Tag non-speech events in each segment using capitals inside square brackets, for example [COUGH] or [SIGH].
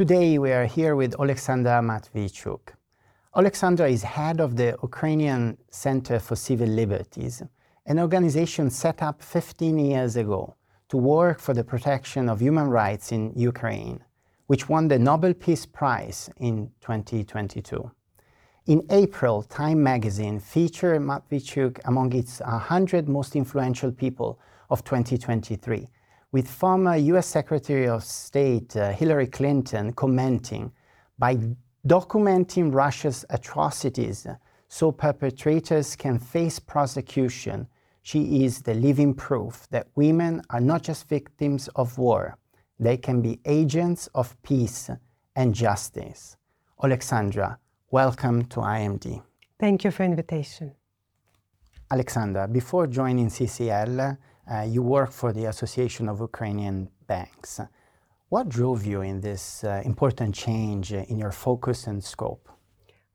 Today we are here with Oleksandra Matviichuk. Oleksandra is head of the Ukrainian Center for Civil Liberties, an organization set up 15 years ago to work for the protection of human rights in Ukraine, which won the Nobel Peace Prize in 2022. In April, Time magazine featured Matviichuk among its 100 most influential people of 2023 with former US Secretary of State uh, Hillary Clinton commenting by documenting Russia's atrocities so perpetrators can face prosecution, she is the living proof that women are not just victims of war, they can be agents of peace and justice. Oleksandra, welcome to IMD. Thank you for invitation. Alexandra, before joining CCL, uh, you work for the Association of Ukrainian Banks. What drove you in this uh, important change in your focus and scope?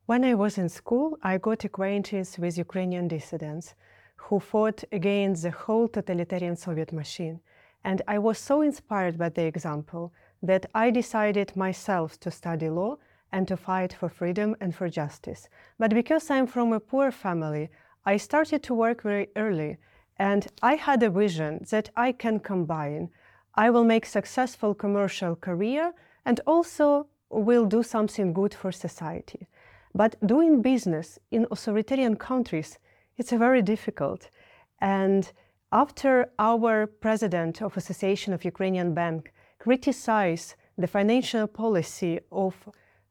When I was in school, I got acquainted with Ukrainian dissidents who fought against the whole totalitarian Soviet machine. And I was so inspired by the example that I decided myself to study law and to fight for freedom and for justice. But because I'm from a poor family, I started to work very early and I had a vision that I can combine. I will make successful commercial career and also will do something good for society. But doing business in authoritarian countries, it's very difficult. And after our president of Association of Ukrainian Bank criticized the financial policy of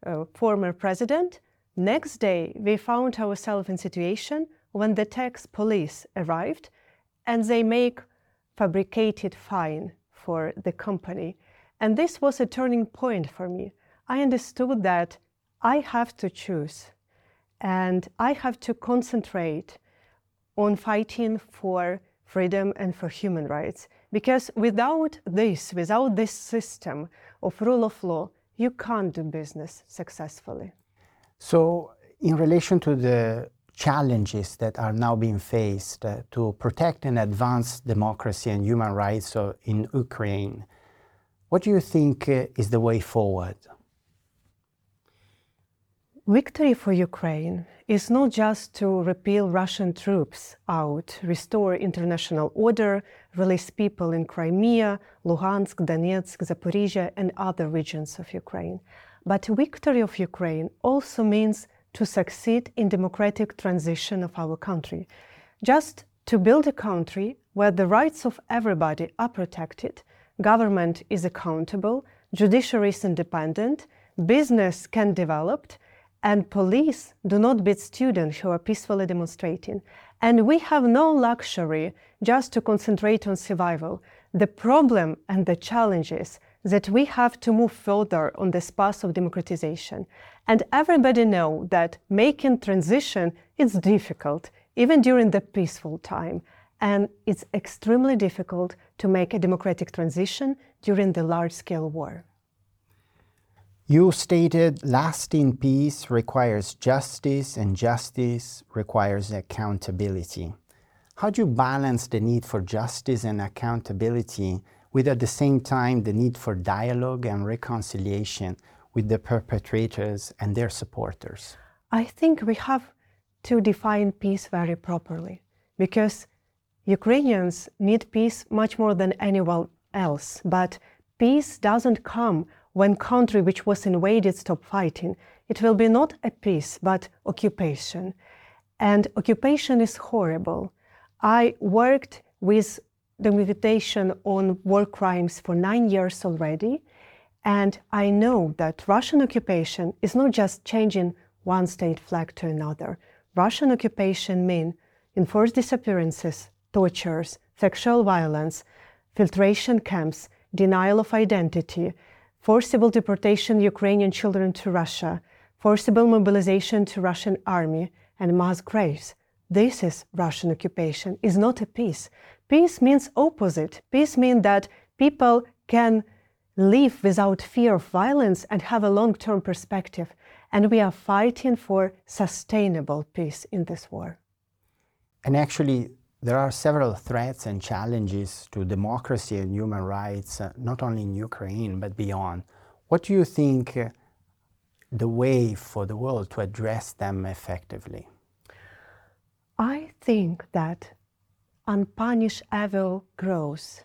uh, former president, next day we found ourselves in situation when the tax police arrived and they make fabricated fine for the company. And this was a turning point for me. I understood that I have to choose and I have to concentrate on fighting for freedom and for human rights. Because without this, without this system of rule of law, you can't do business successfully. So, in relation to the challenges that are now being faced uh, to protect and advance democracy and human rights in Ukraine. What do you think uh, is the way forward? Victory for Ukraine is not just to repeal Russian troops out, restore international order, release people in Crimea, Luhansk, Donetsk, Zaporizhia, and other regions of Ukraine. But victory of Ukraine also means to succeed in democratic transition of our country. Just to build a country where the rights of everybody are protected, government is accountable, judiciary is independent, business can develop, and police do not beat students who are peacefully demonstrating. And we have no luxury just to concentrate on survival. The problem and the challenges that we have to move further on this path of democratization. And everybody know that making transition is difficult, even during the peaceful time. And it's extremely difficult to make a democratic transition during the large-scale war. You stated lasting peace requires justice and justice requires accountability. How do you balance the need for justice and accountability with at the same time the need for dialogue and reconciliation with the perpetrators and their supporters? I think we have to define peace very properly because Ukrainians need peace much more than anyone else. But peace doesn't come when country which was invaded stop fighting. It will be not a peace, but occupation. And occupation is horrible. I worked with the invitation on war crimes for nine years already. And I know that Russian occupation is not just changing one state flag to another. Russian occupation means enforced disappearances, tortures, sexual violence, filtration camps, denial of identity, forcible deportation of Ukrainian children to Russia, forcible mobilization to Russian army, and mass graves. This is Russian occupation, is not a peace. Peace means opposite. Peace means that people can live without fear of violence and have a long-term perspective. And we are fighting for sustainable peace in this war. And actually, there are several threats and challenges to democracy and human rights, uh, not only in Ukraine, but beyond. What do you think uh, the way for the world to address them effectively? I think that unpunished evil grows,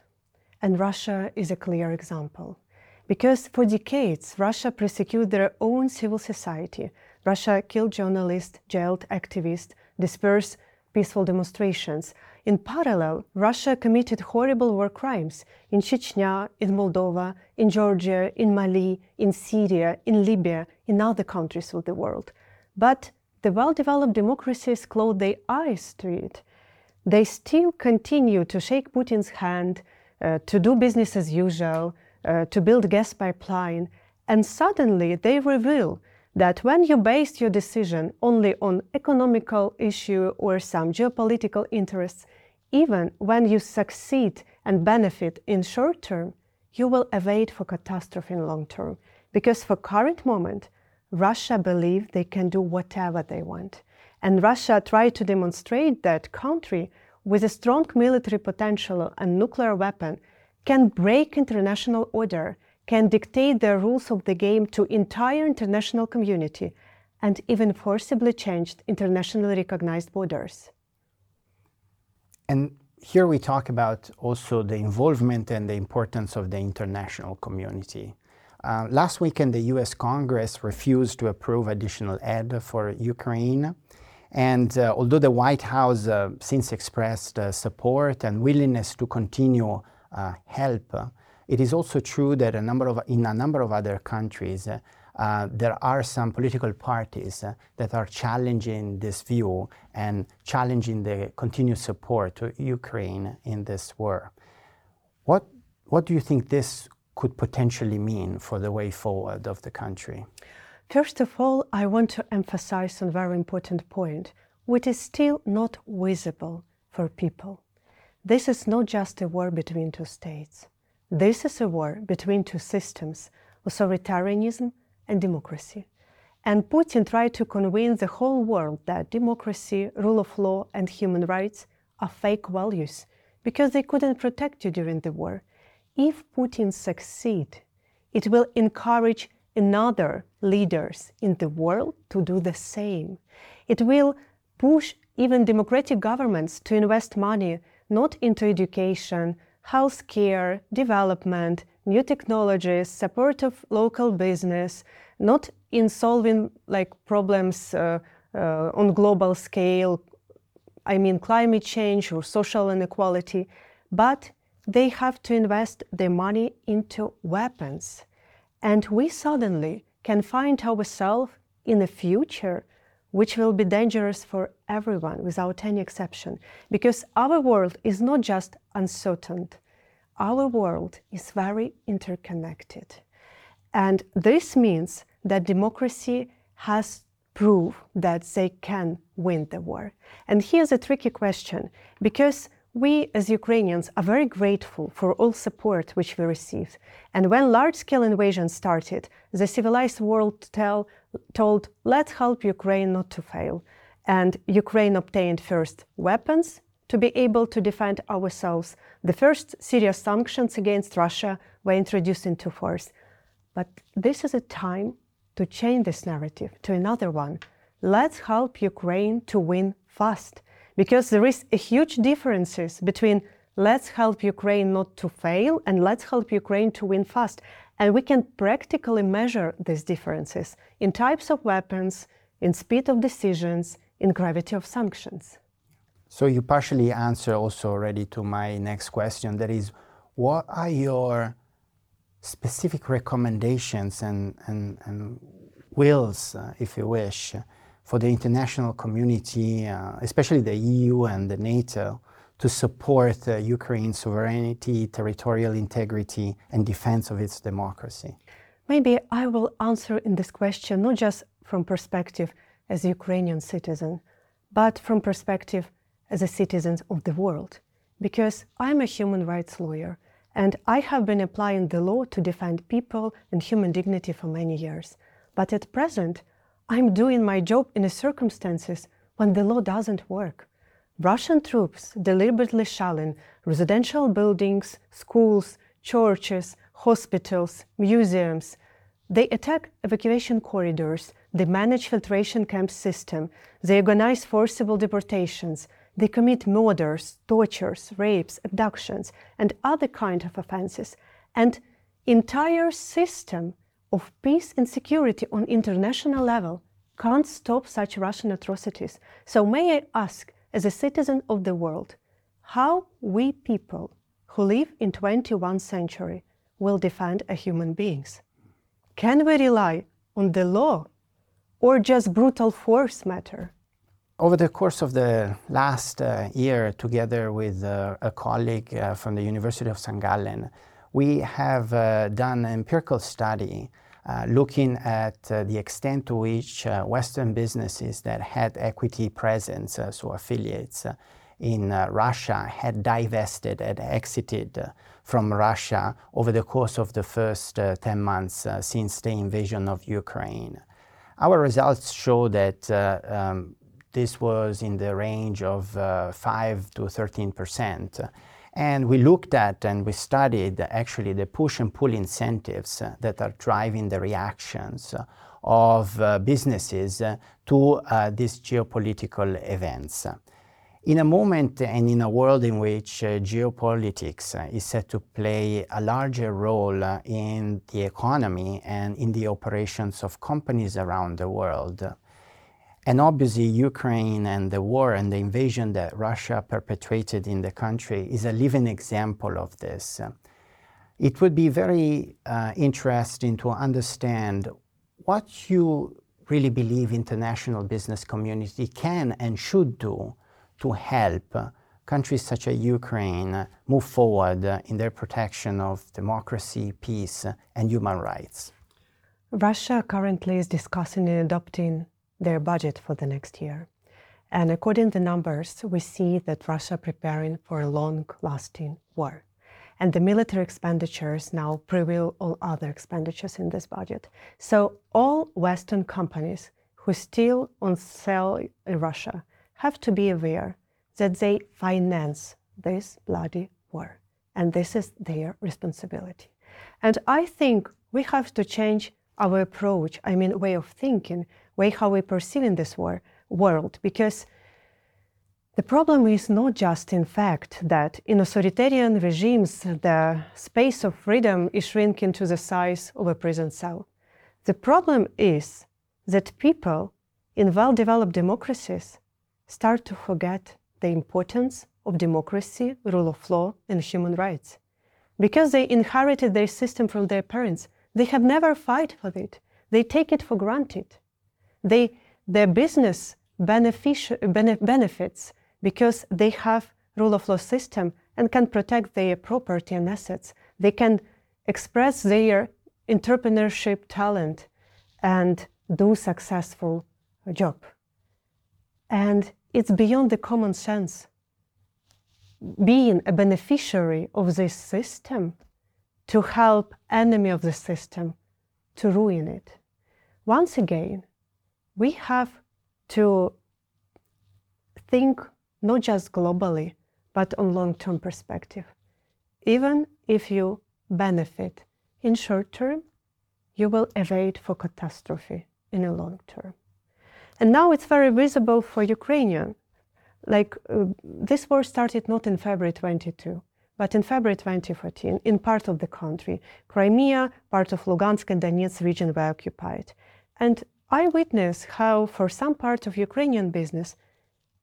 and Russia is a clear example. Because for decades, Russia persecuted their own civil society. Russia killed journalists, jailed activists, dispersed peaceful demonstrations. In parallel, Russia committed horrible war crimes in Chechnya, in Moldova, in Georgia, in Mali, in Syria, in Libya, in other countries of the world. But the well developed democracies closed their eyes to it. They still continue to shake Putin's hand, uh, to do business as usual, uh, to build gas pipeline, and suddenly they reveal that when you base your decision only on economical issue or some geopolitical interests, even when you succeed and benefit in short term, you will evade for catastrophe in long term. Because for current moment, Russia believe they can do whatever they want. And Russia tried to demonstrate that country with a strong military potential and nuclear weapon can break international order can dictate the rules of the game to entire international community and even forcibly changed internationally recognized borders. And here we talk about also the involvement and the importance of the international community. Uh, last weekend, the US Congress refused to approve additional aid for Ukraine. And uh, although the White House uh, since expressed uh, support and willingness to continue uh, help, it is also true that a number of, in a number of other countries, uh, there are some political parties uh, that are challenging this view and challenging the continued support to Ukraine in this war. What, what do you think this could potentially mean for the way forward of the country? First of all, I want to emphasize a very important point, which is still not visible for people. This is not just a war between two states. This is a war between two systems, authoritarianism and democracy. And Putin tried to convince the whole world that democracy, rule of law, and human rights are fake values because they couldn't protect you during the war. If Putin succeeds, it will encourage another leaders in the world to do the same. It will push even democratic governments to invest money not into education, healthcare, development, new technologies, support of local business, not in solving like problems uh, uh, on global scale, I mean climate change or social inequality, but they have to invest their money into weapons. And we suddenly can find ourselves in a future which will be dangerous for everyone without any exception, because our world is not just uncertain, our world is very interconnected. And this means that democracy has proved that they can win the war. And here's a tricky question because we as Ukrainians are very grateful for all support which we received. And when large-scale invasion started, the civilized world tell, told, let's help Ukraine not to fail. And Ukraine obtained first weapons to be able to defend ourselves. The first serious sanctions against Russia were introduced into force. But this is a time to change this narrative to another one. Let's help Ukraine to win fast because there is a huge differences between let's help Ukraine not to fail and let's help Ukraine to win fast. And we can practically measure these differences in types of weapons, in speed of decisions, in gravity of sanctions. So you partially answer also already to my next question. That is, what are your specific recommendations and, and, and wills, uh, if you wish, for the international community, uh, especially the EU and the NATO, to support uh, Ukraine's sovereignty, territorial integrity, and defense of its democracy? Maybe I will answer in this question not just from perspective as a Ukrainian citizen, but from perspective as a citizen of the world. Because I'm a human rights lawyer and I have been applying the law to defend people and human dignity for many years. But at present, I'm doing my job in circumstances when the law doesn't work. Russian troops deliberately shelling residential buildings, schools, churches, hospitals, museums. They attack evacuation corridors, they manage filtration camp system, they organize forcible deportations, they commit murders, tortures, rapes, abductions, and other kind of offenses. And entire system of peace and security on international level can't stop such Russian atrocities. So may I ask, as a citizen of the world, how we people who live in 21st century will defend a human beings? Can we rely on the law or just brutal force matter? Over the course of the last uh, year, together with uh, a colleague uh, from the University of St. Gallen, we have uh, done an empirical study uh, looking at uh, the extent to which uh, Western businesses that had equity presence, so affiliates, in Russia had divested, had exited from Russia over the course of the first 10 months since the invasion of Ukraine. Our results show that um, this was in the range of uh, 5 to 13 percent. And we looked at and we studied actually the push and pull incentives that are driving the reactions of uh, businesses to uh, these geopolitical events. In a moment and in a world in which uh, geopolitics uh, is set to play a larger role uh, in the economy and in the operations of companies around the world, and obviously, Ukraine and the war and the invasion that Russia perpetrated in the country is a living example of this. It would be very uh, interesting to understand what you really believe international business community can and should do to help countries such as Ukraine move forward in their protection of democracy, peace, and human rights. Russia currently is discussing and adopting their budget for the next year. And according to the numbers, we see that Russia preparing for a long-lasting war. And the military expenditures now prevail all other expenditures in this budget. So all Western companies who still on sell in Russia have to be aware that they finance this bloody war. And this is their responsibility. And I think we have to change our approach, I mean, way of thinking, way how we perceive in this war, world because the problem is not just in fact that in authoritarian regimes the space of freedom is shrinking to the size of a prison cell. The problem is that people in well-developed democracies start to forget the importance of democracy, rule of law, and human rights. Because they inherited their system from their parents, they have never fight for it. They take it for granted they, their business benefits because they have rule of law system and can protect their property and assets. They can express their entrepreneurship talent and do successful job. And it's beyond the common sense. Being a beneficiary of this system to help enemy of the system to ruin it. Once again, we have to think not just globally, but on long-term perspective. Even if you benefit in short term, you will evade for catastrophe in a long term. And now it's very visible for Ukrainian. Like uh, this war started not in February 22, but in February 2014 in part of the country. Crimea, part of Lugansk and Donetsk region were occupied. And I witnessed how, for some part of Ukrainian business,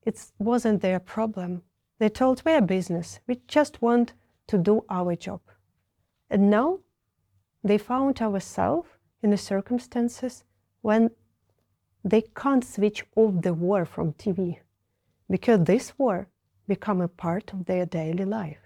it wasn't their problem. They told we're business, we just want to do our job. And now they found ourselves in the circumstances when they can't switch off the war from TV because this war become a part of their daily life.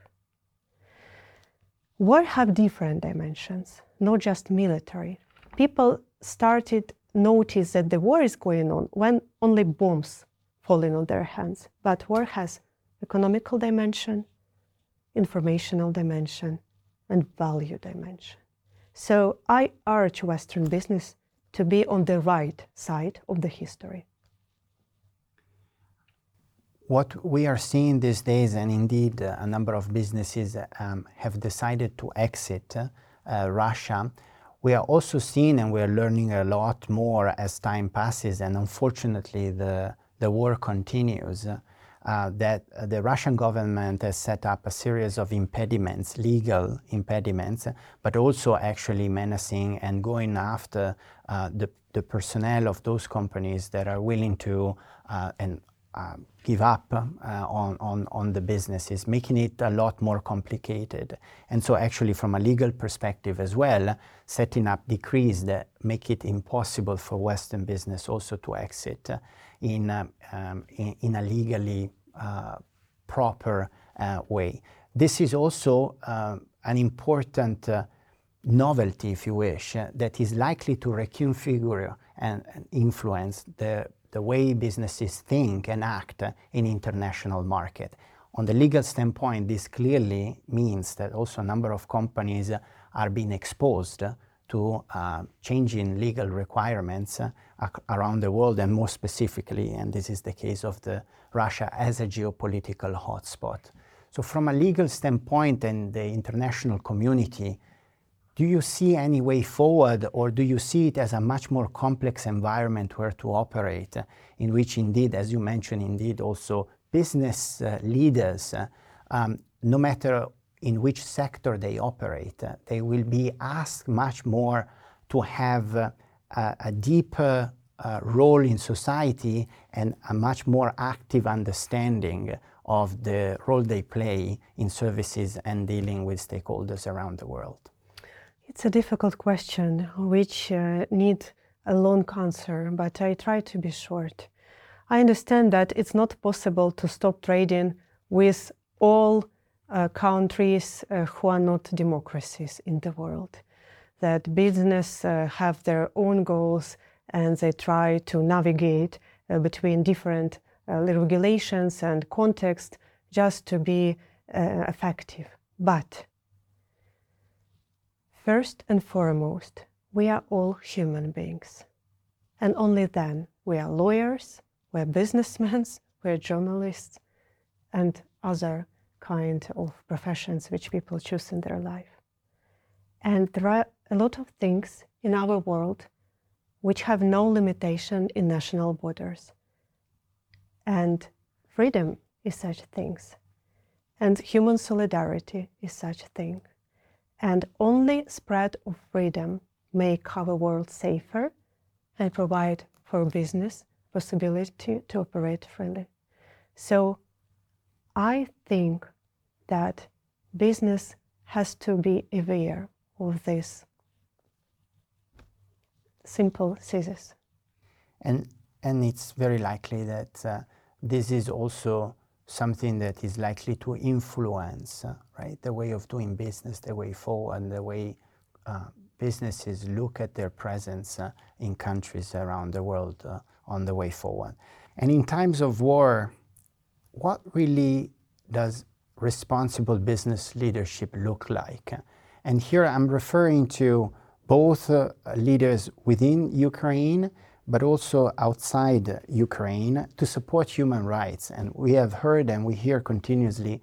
War have different dimensions, not just military. People started notice that the war is going on when only bombs falling on their hands. But war has economical dimension, informational dimension, and value dimension. So I urge Western business to be on the right side of the history. what we are seeing these days, and indeed uh, a number of businesses um, have decided to exit uh, Russia, we are also seeing and we are learning a lot more as time passes, and unfortunately, the, the war continues. Uh, that the Russian government has set up a series of impediments, legal impediments, but also actually menacing and going after uh, the, the personnel of those companies that are willing to uh, and uh, give up uh, on, on, on the businesses, making it a lot more complicated. And so actually from a legal perspective as well, setting up decrees that make it impossible for Western business also to exit in, uh, um, in, a legally uh, proper uh, way. This is also uh, an important novelty, if you wish, that is likely to reconfigure and, and influence the the way businesses think and act in international market. On the legal standpoint, this clearly means that also a number of companies are being exposed to uh, changing legal requirements around the world, and more specifically, and this is the case of the Russia as a geopolitical hotspot. So from a legal standpoint and the international community, do you see any way forward, or do you see it as a much more complex environment where to operate, in which indeed, as you mentioned, indeed also business uh, leaders, uh, um, no matter in which sector they operate, uh, they will be asked much more to have uh, a, a, deeper uh, role in society and a much more active understanding of the role they play in services and dealing with stakeholders around the world. It's a difficult question which uh, needs a long answer, but I try to be short. I understand that it's not possible to stop trading with all uh, countries uh, who are not democracies in the world. That business uh, have their own goals and they try to navigate uh, between different uh, regulations and context just to be effective. But First and foremost, we are all human beings. And only then we are lawyers, we're businessmen, we're journalists, and other kind of professions which people choose in their life. And there are a lot of things in our world which have no limitation in national borders. And freedom is such things. And human solidarity is such thing and only spread of freedom make our world safer and provide for business possibility to operate freely. So I think that business has to be aware of this simple thesis. And, and it's very likely that uh, this is also something that is likely to influence, uh, right, the way of doing business, the way forward, the way uh, businesses look at their presence uh, in countries around the world uh, on the way forward. And in times of war, what really does responsible business leadership look like? And here I'm referring to both uh, leaders within Ukraine but also outside Ukraine to support human rights. And we have heard and we hear continuously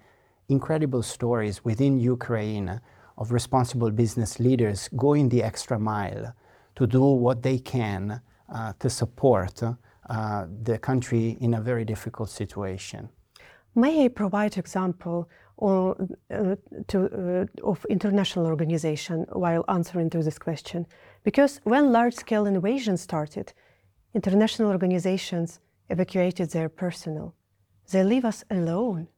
incredible stories within Ukraine of responsible business leaders going the extra mile to do what they can uh, to support uh, the country in a very difficult situation. May I provide example or, uh, to, uh, of international organization while answering to this question? Because when large-scale invasion started, international organizations evacuated their personnel. They leave us alone.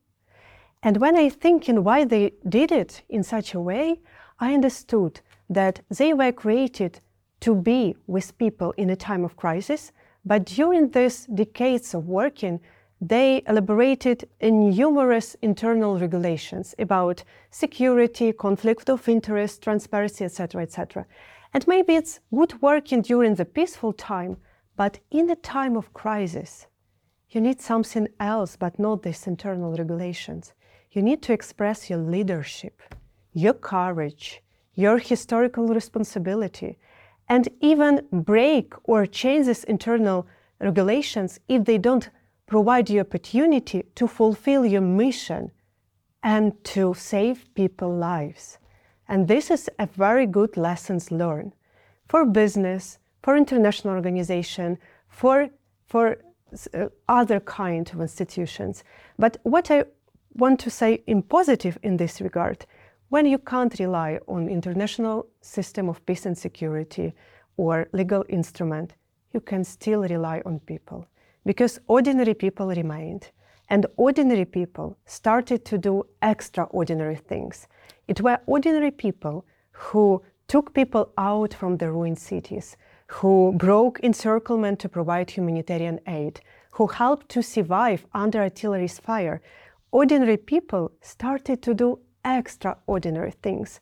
And when I think in why they did it in such a way, I understood that they were created to be with people in a time of crisis, but during these decades of working, they elaborated in numerous internal regulations about security, conflict of interest, transparency, etc., etc. And maybe it's good working during the peaceful time, but in a time of crisis, you need something else but not these internal regulations. You need to express your leadership, your courage, your historical responsibility, and even break or change these internal regulations if they don't provide you opportunity to fulfill your mission and to save people's lives. And this is a very good lessons learned for business, for international organization, for, for uh, other kind of institutions. But what I want to say in positive in this regard, when you can't rely on international system of peace and security or legal instrument, you can still rely on people because ordinary people remained and ordinary people started to do extraordinary things. It were ordinary people who took people out from the ruined cities, who broke encirclement to provide humanitarian aid, who helped to survive under artillery's fire. Ordinary people started to do extraordinary things.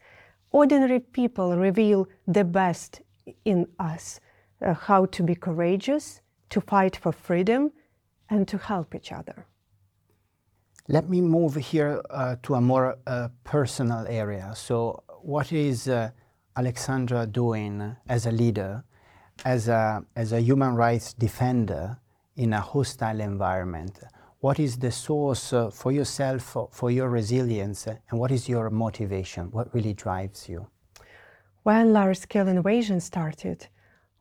Ordinary people reveal the best in us uh, how to be courageous, to fight for freedom, and to help each other. Let me move here uh, to a more uh, personal area. So, what is uh, Alexandra doing as a leader, as a, as a human rights defender in a hostile environment? What is the source uh, for yourself, for, for your resilience, and what is your motivation? What really drives you? When large scale invasion started,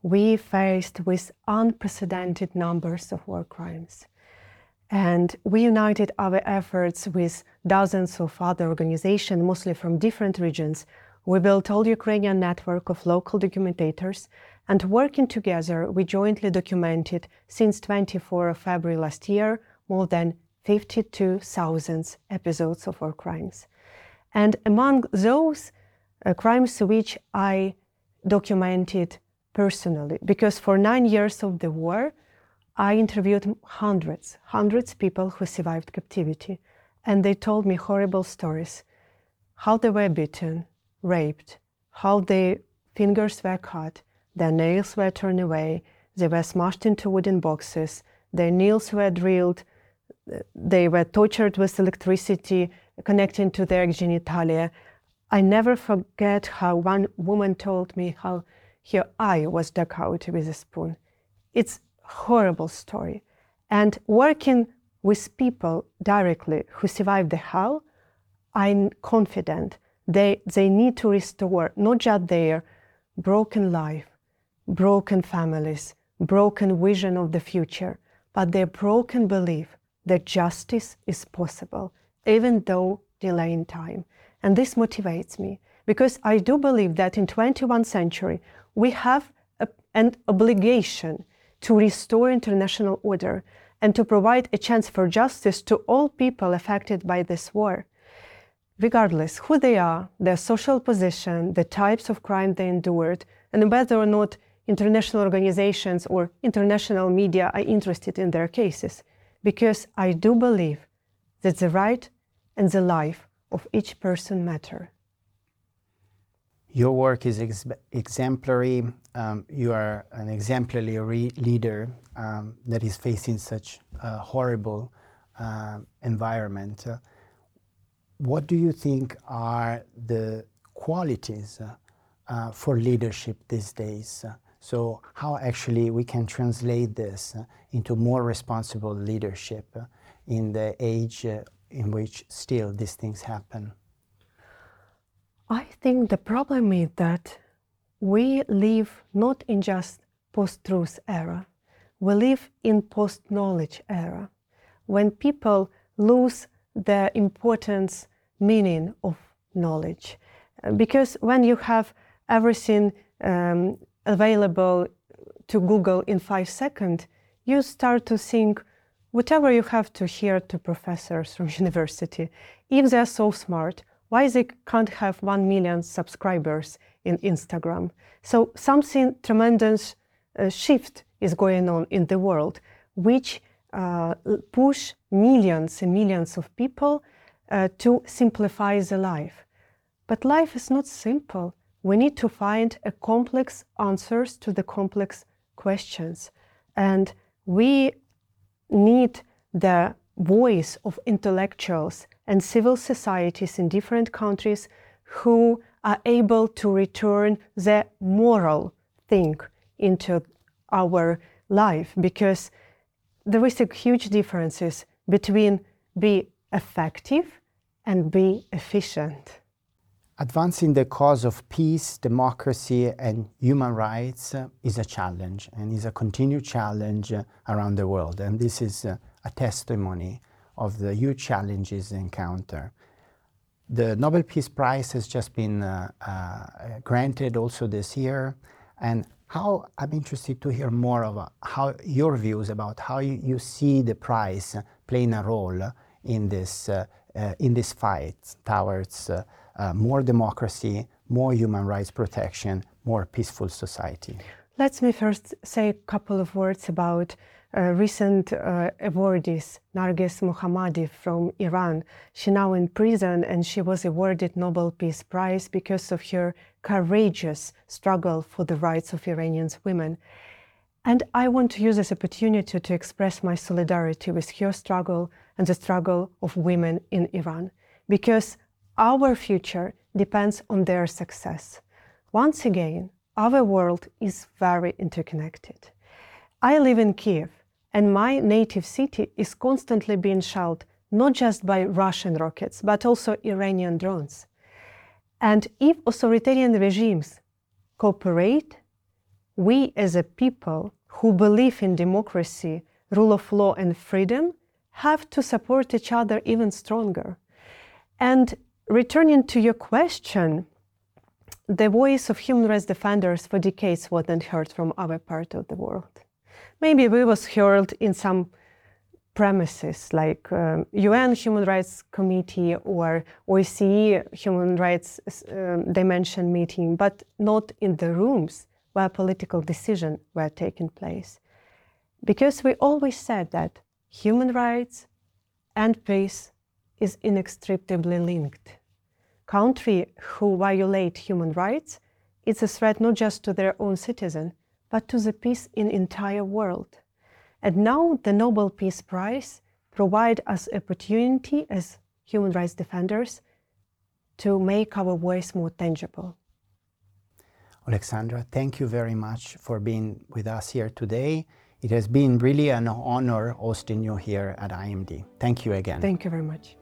we faced with unprecedented numbers of war crimes. And we united our efforts with dozens of other organizations, mostly from different regions. We built all Ukrainian network of local documentators, and working together, we jointly documented since 24 February last year more than 52,000 episodes of war crimes. And among those uh, crimes which I documented personally, because for nine years of the war, I interviewed hundreds, hundreds of people who survived captivity, and they told me horrible stories how they were beaten, raped, how their fingers were cut, their nails were torn away, they were smashed into wooden boxes, their nails were drilled, they were tortured with electricity connecting to their genitalia. I never forget how one woman told me how her eye was dug out with a spoon. It's horrible story. And working with people directly who survived the hell, I'm confident they, they need to restore not just their broken life, broken families, broken vision of the future, but their broken belief that justice is possible, even though delay in time. And this motivates me because I do believe that in 21st century we have a, an obligation to restore international order and to provide a chance for justice to all people affected by this war, regardless who they are, their social position, the types of crime they endured, and whether or not international organizations or international media are interested in their cases. Because I do believe that the right and the life of each person matter. Your work is ex exemplary. Um, you are an exemplary leader um, that is facing such a horrible uh, environment. Uh, what do you think are the qualities uh, for leadership these days? so how actually we can translate this into more responsible leadership in the age uh, in which still these things happen? I think the problem is that we live not in just post-truth era. We live in post-knowledge era, when people lose the importance, meaning of knowledge. Because when you have everything um, available to Google in five seconds, you start to think whatever you have to hear to professors from [LAUGHS] university, if they're so smart, why they can't have 1 million subscribers in Instagram. So something tremendous uh, shift is going on in the world, which uh, push millions and millions of people uh, to simplify the life. But life is not simple. We need to find a complex answers to the complex questions. And we need the voice of intellectuals and civil societies in different countries who are able to return the moral thing into our life because there is a huge differences between be effective and be efficient. Advancing the cause of peace, democracy, and human rights uh, is a challenge and is a continued challenge uh, around the world. And this is uh, a testimony of the huge challenges they encounter. The Nobel Peace Prize has just been uh, uh, granted also this year. And how I'm interested to hear more about how your views about how you, you see the prize playing a role in this, uh, in this fight towards uh, more democracy, more human rights protection, more peaceful society. Let me first say a couple of words about uh, recent uh, awardees, Narges Mohammadi from Iran. She now in prison and she was awarded Nobel Peace Prize because of her courageous struggle for the rights of Iranian women. And I want to use this opportunity to express my solidarity with her struggle and the struggle of women in Iran. Because our future depends on their success. Once again, our world is very interconnected. I live in Kiev, and my native city is constantly being shelled not just by Russian rockets, but also Iranian drones. And if authoritarian regimes cooperate, we as a people who believe in democracy, rule of law, and freedom have to support each other even stronger. And returning to your question, the voice of human rights defenders for decades wasn't heard from our part of the world. Maybe we was heard in some premises like um, UN Human Rights Committee or OSCE Human Rights um, Dimension meeting, but not in the rooms where political decisions were taking place. Because we always said that human rights and peace is inextricably linked. Country who violate human rights is a threat not just to their own citizen, but to the peace in entire world. And now the Nobel Peace Prize provide us opportunity as human rights defenders to make our voice more tangible. Alexandra, thank you very much for being with us here today. It has been really an honor hosting you here at IMD. Thank you again. Thank you very much.